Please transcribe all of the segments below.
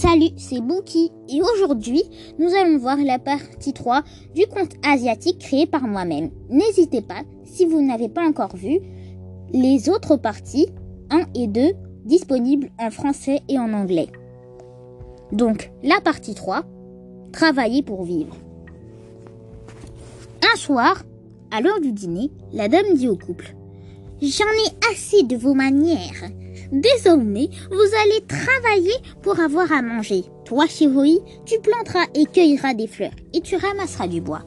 Salut, c'est Bouki et aujourd'hui nous allons voir la partie 3 du conte asiatique créé par moi-même. N'hésitez pas, si vous n'avez pas encore vu, les autres parties 1 et 2 disponibles en français et en anglais. Donc, la partie 3, travailler pour vivre. Un soir, à l'heure du dîner, la dame dit au couple J'en ai assez de vos manières. Désormais, vous allez travailler pour avoir à manger. Toi, Shiroi, tu planteras et cueilleras des fleurs et tu ramasseras du bois.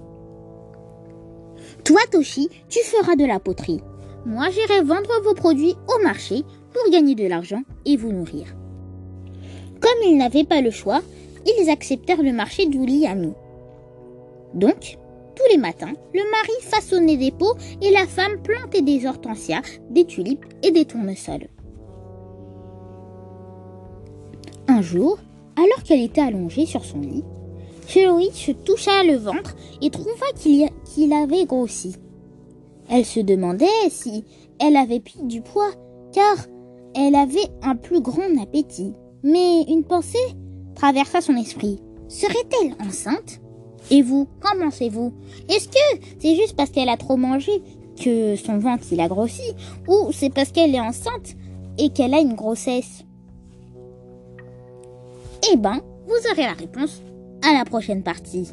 Toi, Toshi, tu feras de la poterie. Moi, j'irai vendre vos produits au marché pour gagner de l'argent et vous nourrir. Comme ils n'avaient pas le choix, ils acceptèrent le marché d'Uliami. Donc, tous les matins, le mari façonnait des pots et la femme plantait des hortensias, des tulipes et des tournesols. Jour, alors qu'elle était allongée sur son lit, Chérie se toucha le ventre et trouva qu'il avait grossi. Elle se demandait si elle avait pris du poids, car elle avait un plus grand appétit. Mais une pensée traversa son esprit. Serait-elle enceinte? Et vous, qu'en pensez-vous? Est-ce que c'est juste parce qu'elle a trop mangé que son ventre il a grossi? Ou c'est parce qu'elle est enceinte et qu'elle a une grossesse? Eh ben, vous aurez la réponse à la prochaine partie.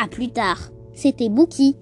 À plus tard. C'était Bookie.